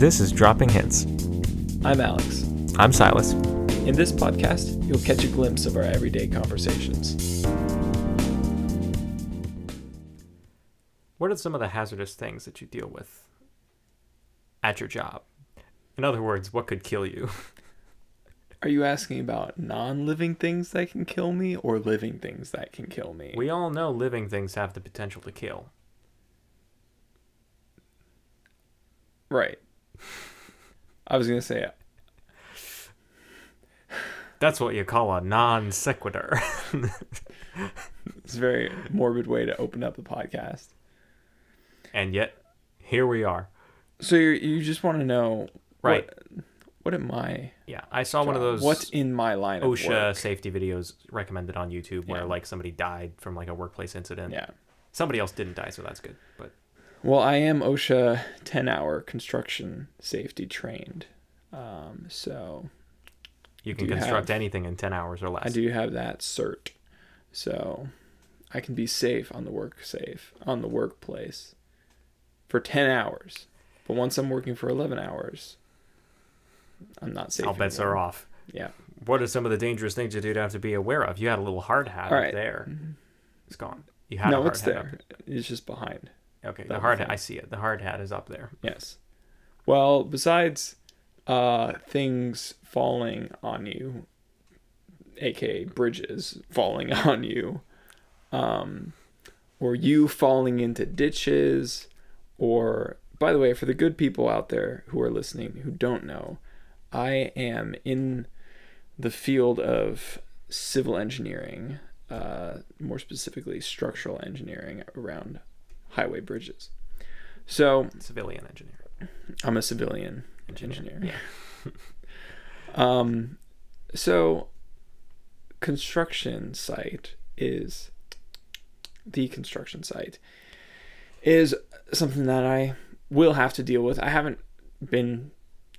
This is Dropping Hints. I'm Alex. I'm Silas. In this podcast, you'll catch a glimpse of our everyday conversations. What are some of the hazardous things that you deal with at your job? In other words, what could kill you? Are you asking about non living things that can kill me or living things that can kill me? We all know living things have the potential to kill. right. I was going to say, That's what you call a non sequitur. it's a very morbid way to open up the podcast. and yet, here we are. So you you just want to know Right. What, what am I? Yeah, I saw one of those What's in my line of OSHA work? safety videos recommended on YouTube where Yeah. like somebody died from like a workplace incident. Yeah. Somebody else didn't die, so that's good. But Well, I am OSHA 10 hour construction safety trained. Um, so you can construct have- anything in 10 hours or less. I do have that cert. So I can be safe on the work safe on the workplace for 10 hours. But once I'm working for 11 hours, I'm not safe. All bets anymore. are off. Yeah. What are some of the dangerous things you do have to be aware of? You had a little hard hat right. there. It's gone. You had No, it's there. It's just behind. Okay, the hard hat. I see it. The hard hat is up there. Yes. Well, besides uh, things falling on you, aka bridges falling on you, um, or you falling into ditches, or by the way, for the good people out there who are listening who don't know, I am in the field of civil engineering, uh, more specifically structural engineering around highway bridges. So Civilian engineer. I'm a civilian Engineer. engineer. Yeah. Um, so construction site is the construction site is something that I will have to deal with. I haven't been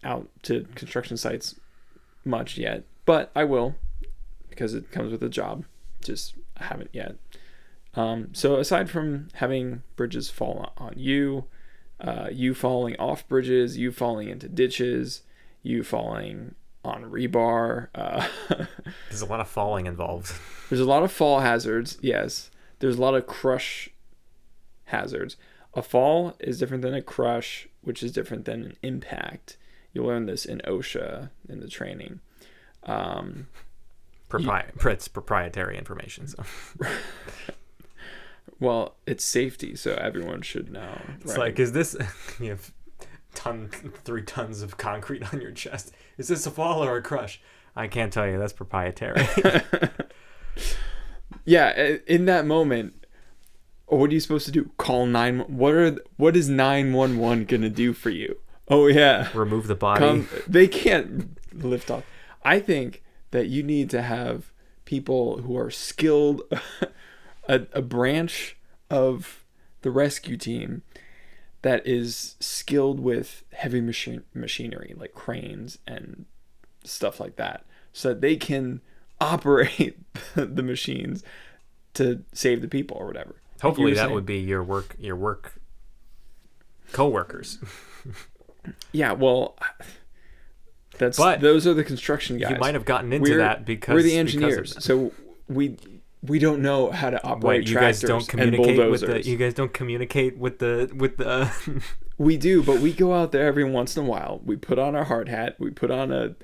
out to construction sites much yet, but I will because it comes with a job. Just I haven't yet. Um, so aside from having bridges fall on you, uh, you falling off bridges, you falling into ditches, you falling on rebar. Uh, There's a lot of falling involved. there's a lot of fall hazards. Yes, there's a lot of crush hazards. A fall is different than a crush, which is different than an impact. You'll learn this in OSHA in the training. Um, Propri- it's proprietary information. So well, it's safety, so everyone should know. it's right? like, is this you have ton three tons of concrete on your chest? Is this a fall or a crush? I can't tell you. That's proprietary. yeah, in that moment, what are you supposed to do? Call nine. What are what is nine one one gonna do for you? Oh yeah, Remove the body. come. They can't lift off. I think that you need to have people who are skilled, a, a branch of the rescue team that is skilled with heavy machine machinery like cranes and stuff like that, so that they can operate the machines to save the people or whatever. Hopefully that saying. would be your work your work co-workers. Yeah, well, that's But those are the construction guys. You might have gotten into we're, that because we're the engineers, so we we don't know how to operate What you guys tractors don't and communicate with bulldozers. the you guys don't communicate with the with the We do, but we go out there every once in a while. We put on our hard hat, we put on a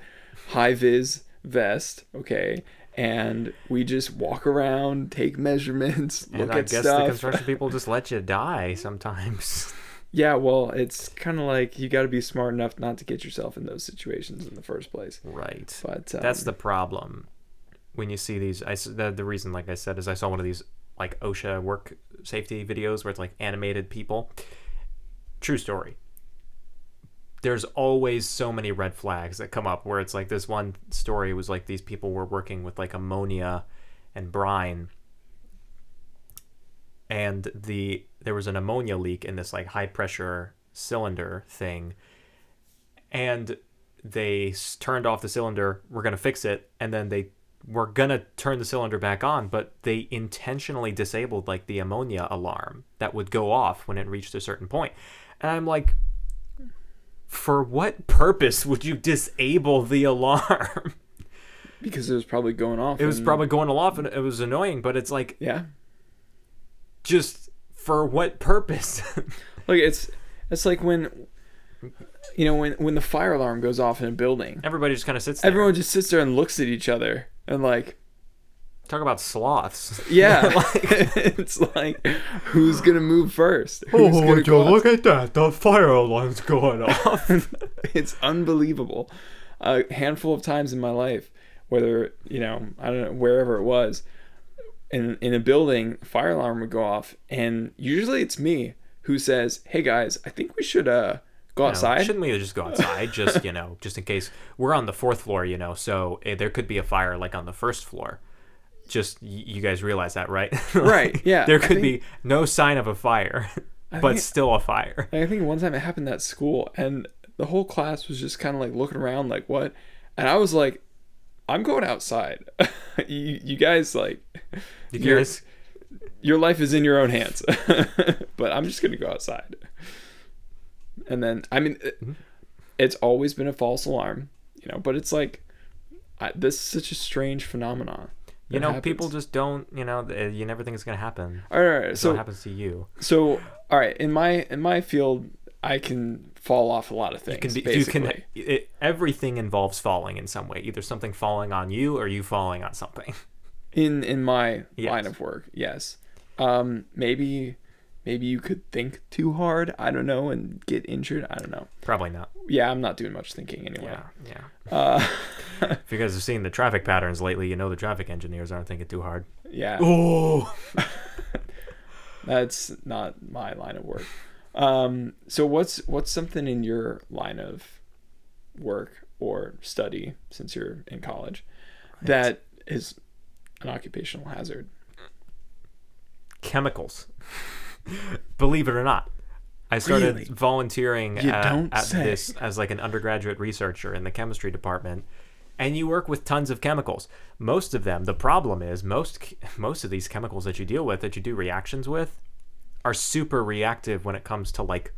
high vis vest, okay, and we just walk around, take measurements, look and at I guess the construction people just let you die sometimes. yeah, well, it's kind of like you got to be smart enough not to get yourself in those situations in the first place. right. But um, That's the problem when you see these. I the, the reason, like I said, is I saw one of these like OSHA work safety videos where it's like animated people. True story. There's always so many red flags that come up where it's like this one story was like these people were working with like ammonia and brine and the there was an ammonia leak in this like high pressure cylinder thing and they turned off the cylinder we're going to fix it and then they were going to turn the cylinder back on but they intentionally disabled like the ammonia alarm that would go off when it reached a certain point. point and i'm like for what purpose would you disable the alarm? because it was probably going off. It was and- probably going off and it was annoying, but it's like yeah. just for what purpose? Like it's it's like when you know when when the fire alarm goes off in a building, Everybody just kind of sits there. everyone just sits there and looks at each other and like Talk about sloths. yeah, like, it's like who's gonna move first? Who's gonna go out- at that. The fire alarm's going off. it's unbelievable. A handful of times in my life, whether you know, I don't know, wherever it was, in in a building, fire alarm would go off, and usually it's me who says, "Hey guys, I think we should uh go You know, outside." shouldn't we just go outside? Just you know, just in case we're on the fourth floor, you know, so eh, there could be a fire like on the first floor. Just y- you guys realize that, right? Right, yeah, There could think- be no sign of a fire, but think- still a fire. I think one time it happened at school, and the whole class was just kind of like looking around, like what? And I was like, "I'm going outside. you, you guys like, You guys, your life is in your own hands. but I'm just gonna go outside." And then, I mean, it- Mm-hmm. it's always been a false alarm, you know. But it's like, I, this is such a strange phenomenon. you know, happens. people just don't. You know, you never think it's gonna happen. All right, all right, So it happens to you. so all right in my in my field, I can fall off a lot of things. You can be, you can. It, everything involves falling in some way. Either something falling on you or you falling on something. in in my Yes. line of work yes um maybe maybe you could think too hard i don't know and get injured i don't know Probably not. yeah i'm not doing much thinking anyway Yeah, yeah. uh If you guys have seen the traffic patterns lately, you know the traffic engineers aren't thinking too hard. yeah Oh, that's not my line of work um so what's what's something in your line of work or study since you're in college that is an occupational hazard chemicals. Believe it or not, I started Really? volunteering You at, at this as like an undergraduate researcher in the chemistry department. And you work with tons of chemicals. Most of them, the problem is most most of these chemicals that you deal with, that you do reactions with, are super reactive when it comes to like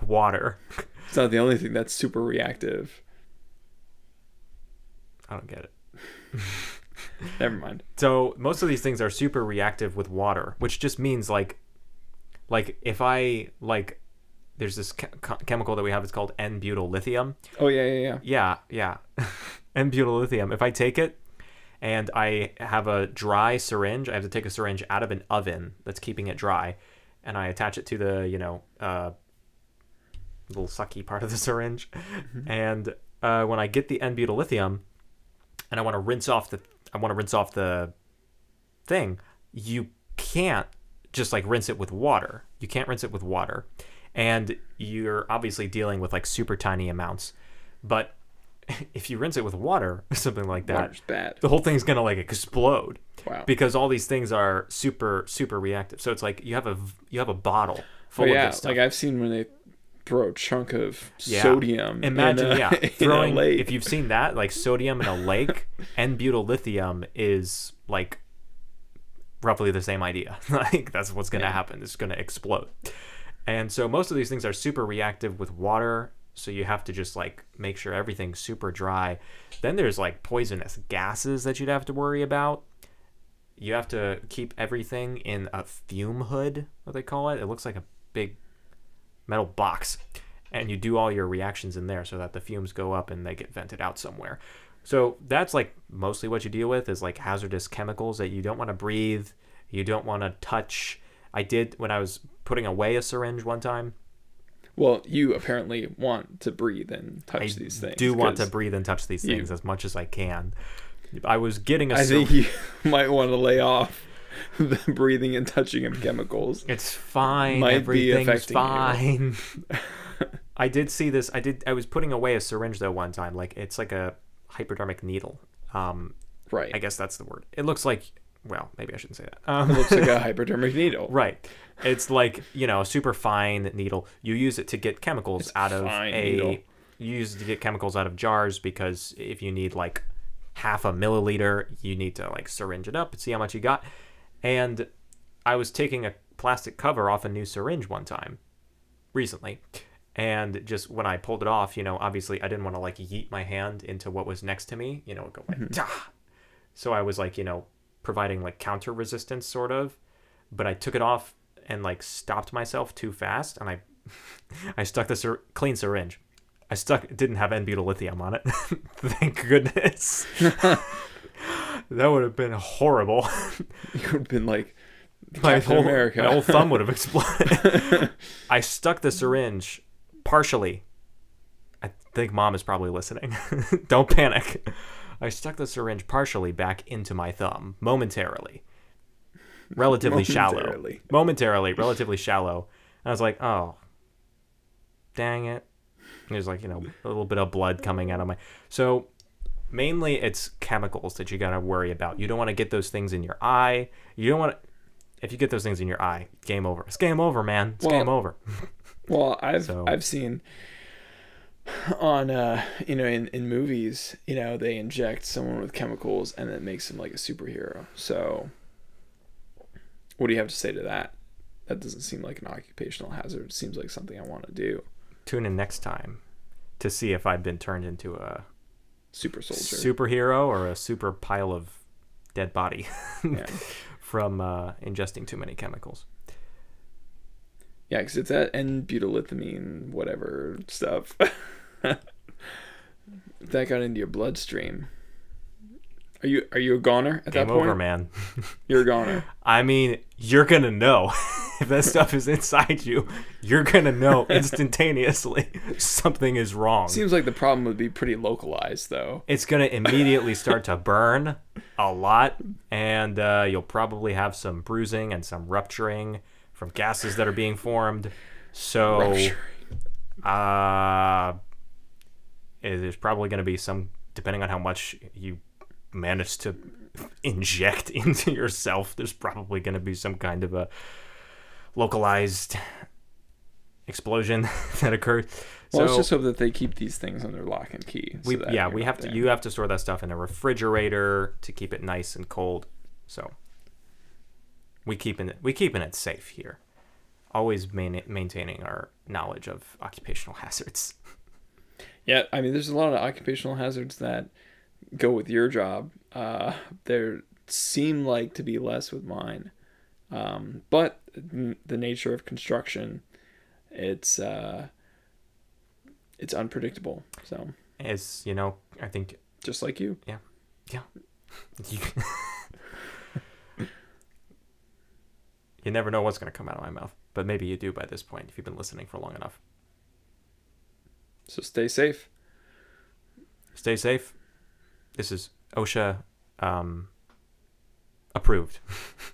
water. it's not the only thing that's super reactive I don't get it. never mind So most of these things are super reactive with water, which just means like, like if I like, there's this che- che- chemical that we have. It's called N-butyl lithium. oh yeah yeah yeah Yeah, yeah, N-butyl lithium. If I take it and I have a dry syringe, I have to take a syringe out of an oven that's keeping it dry, and I attach it to the you know uh, little sucky part of the syringe, and uh, when I get the N-butyl lithium, and I want to rinse off the I want to rinse off the thing, you can't just like rinse it with water. You can't rinse it with water. And you're obviously dealing with like super tiny amounts. But if you rinse it with water or something like that, the whole thing's going to like explode wow because all these things are super super reactive. So it's like you have a you have a bottle full But of this stuff. like I've seen when they throw a chunk of Yeah. sodium. Imagine, in a, yeah, throwing. If you've seen that, like sodium in a lake, N-butyl lithium is like roughly the same idea. like that's what's gonna Yeah. happen. It's gonna explode. And so most of these things are super reactive with water. So you have to just like make sure everything's super dry. Then there's like poisonous gases that you'd have to worry about. You have to keep everything in a fume hood, what they call it. It looks like a big metal box and you do all your reactions in there so that the fumes go up and they get vented out somewhere. So that's like mostly what you deal with is like hazardous chemicals that you don't want to breathe, you don't want to touch. I did when I was putting away a syringe one time. well, you apparently want to breathe and touch I these things. do want to breathe and touch these you- things as much as I can. I was getting a I syr- think you might want to lay off the breathing and touching of chemicals. It's fine. might be Everything's affecting fine. I did see this. I did. I was putting away a syringe though one time. Like it's like a hypodermic needle. Um, Right. I guess that's the word. It looks like. Well, maybe I shouldn't say that. Um, it looks like a hypodermic needle. right. It's like you know a super fine needle. You use it to get chemicals It's out of a. needle. You use it to get chemicals out of jars because if you need like half a milliliter, you need to like syringe it up and see how much you got. And I was taking a plastic cover off a new syringe one time recently, And just when I pulled it off, you know, obviously I didn't want to like yeet my hand into what was next to me, you know, go like, mm-hmm. "Dah!" So I was like, you know, providing like counter resistance sort of, but I took it off and like stopped myself too fast and I I stuck the clean syringe. I stuck it didn't have N-butyl lithium on it. Thank goodness. that would have been horrible. You would have been like My whole, America. my whole thumb would have exploded. I stuck the syringe partially. I think mom is probably listening. Don't panic. I stuck the syringe partially back into my thumb momentarily. Relatively shallow. Momentarily. Momentarily, relatively shallow. And I was like, oh, dang it. There's like, you know, a little bit of blood coming out of my. So mainly it's chemicals that you got to worry about. You don't want to get those things in your eye. You don't want to. If you get those things in your eye, game over. It's game over, man. It's Well, game over. Well, I've So- I've seen on uh you know in, in movies you know they inject someone with chemicals and it makes them like a superhero. So what do you have to say to that? That doesn't seem like an occupational hazard. It seems like something i want to do. Tune in next time to see if I've been turned into a super soldier. superhero or a super pile of dead body yeah. from uh, ingesting too many chemicals. Yeah because it's that n-butyllithamine whatever stuff that got into your bloodstream are you are you a goner at Game that point over, man. you're a goner I mean, you're gonna know if that stuff is inside you. You're gonna know instantaneously something is wrong. Seems like the problem would be pretty localized, though. it's gonna immediately start to burn a lot, and uh, you'll probably have some bruising and some rupturing from gases that are being formed. So, uh, there's probably gonna be some, depending on how much you manage to inject into yourself. There's probably gonna be some kind of a localized explosion that occurs. Well, let's just hope that they keep these things under lock and key. so we yeah we have to there. you have to store that stuff in a refrigerator to keep it nice and cold. So we keeping it we keeping it safe here. Always main, maintaining our knowledge of occupational hazards. Yeah, I mean, there's a lot of occupational hazards that go with your job. Uh, there seem like to be less with mine, um, but the nature of construction, it's uh, it's unpredictable. So As you know, I think just like you, you, you never know what's going to come out of my mouth, but maybe you do by this point if you've been listening for long enough. so stay safe. Stay safe. This is OSHA um, approved.